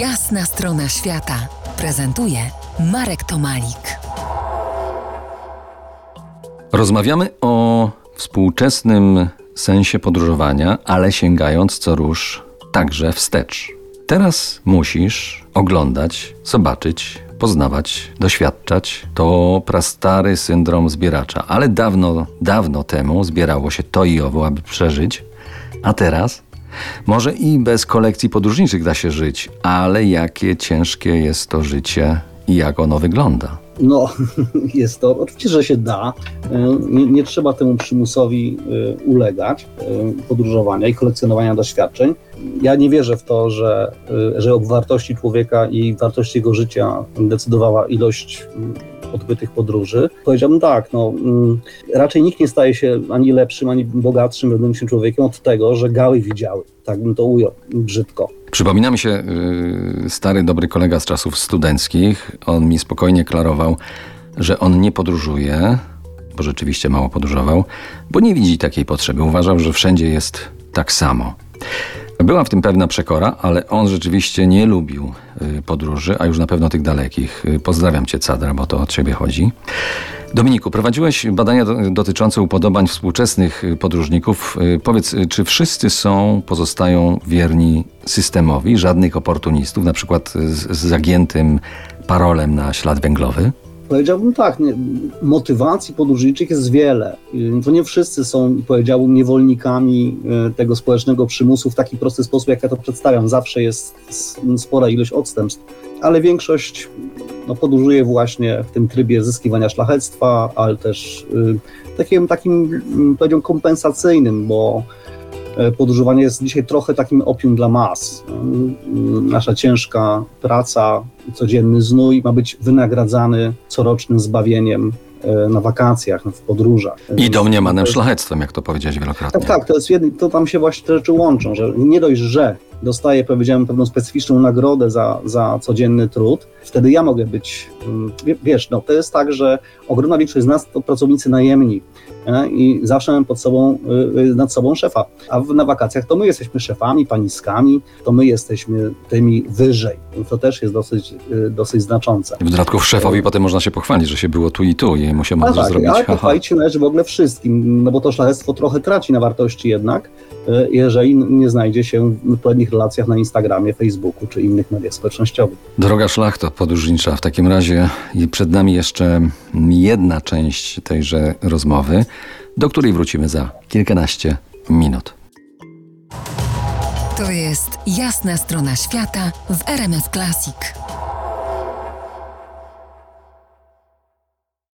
Jasna strona świata prezentuje Marek Tomalik. Rozmawiamy o współczesnym sensie podróżowania, ale sięgając co rusz także wstecz. Teraz musisz oglądać, zobaczyć, poznawać, doświadczać. To prastary syndrom zbieracza, ale dawno, dawno temu zbierało się to i owo, aby przeżyć, a teraz może i bez kolekcji podróżniczych da się żyć, ale jakie ciężkie jest to życie i jak ono wygląda. No, jest to, oczywiście, że się da. Nie, nie trzeba temu przymusowi y, ulegać, y, podróżowania i kolekcjonowania doświadczeń. Ja nie wierzę w to, że, że o wartości człowieka i wartości jego życia decydowała ilość odbytych podróży. Powiedziałbym tak, no, mm, raczej nikt nie staje się ani lepszym, ani bogatszym, lepszym człowiekiem od tego, że gały widziały. Tak bym to ujął brzydko. Przypomina mi się yy, stary, dobry kolega z czasów studenckich. On mi spokojnie klarował, że on nie podróżuje, bo rzeczywiście mało podróżował, bo nie widzi takiej potrzeby. Uważał, że wszędzie jest tak samo. Była w tym pewna przekora, ale on rzeczywiście nie lubił y, podróży, a już na pewno tych dalekich. Y, pozdrawiam cię, Cadra, bo to od ciebie chodzi. Dominiku, prowadziłeś badania dotyczące upodobań współczesnych y, podróżników. Powiedz, czy wszyscy są, pozostają wierni systemowi, żadnych oportunistów, na przykład z, z zagiętym parolem na ślad węglowy? Powiedziałbym tak, nie, motywacji podróżniczych jest wiele. To nie wszyscy są, powiedziałbym, niewolnikami e, tego społecznego przymusu w taki prosty sposób, jak ja to przedstawiam. Zawsze jest spora ilość odstępstw, ale większość no, podróżuje właśnie w tym trybie zyskiwania szlachectwa, ale też y, takim, takim, powiedziałbym, kompensacyjnym, bo podróżowanie jest dzisiaj trochę takim opium dla mas. Nasza ciężka praca, codzienny znój ma być wynagradzany corocznym zbawieniem e, na wakacjach, w podróżach. I domniemanym szlachectwem, jak to powiedziałeś wielokrotnie. Tak, tak, to, jest jedno, to tam się właśnie te rzeczy łączą, że nie dość, że dostaję, powiedziałem, pewną specyficzną nagrodę za, za codzienny trud, wtedy ja mogę być, mm, wiesz, no to jest tak, że ogromna większość z nas to pracownicy najemni, i zawsze mamy pod sobą, y, y, nad sobą szefa. A na wakacjach to my jesteśmy szefami, paniskami, to my jesteśmy tymi wyżej. To też jest dosyć, y, dosyć znaczące. W dodatku szefowi potem można się pochwalić, że się było tu i tu i mu się tak, zrobić. Ale pochwalić się należy w ogóle wszystkim, no bo to szlachectwo trochę traci na wartości jednak, jeżeli nie znajdzie się w odpowiednich relacjach na Instagramie, Facebooku czy innych mediach społecznościowych. Droga szlachto podróżnicza, w takim razie przed nami jeszcze jedna część tejże rozmowy do której wrócimy za kilkanaście minut. To jest jasna strona świata w RMS Classic.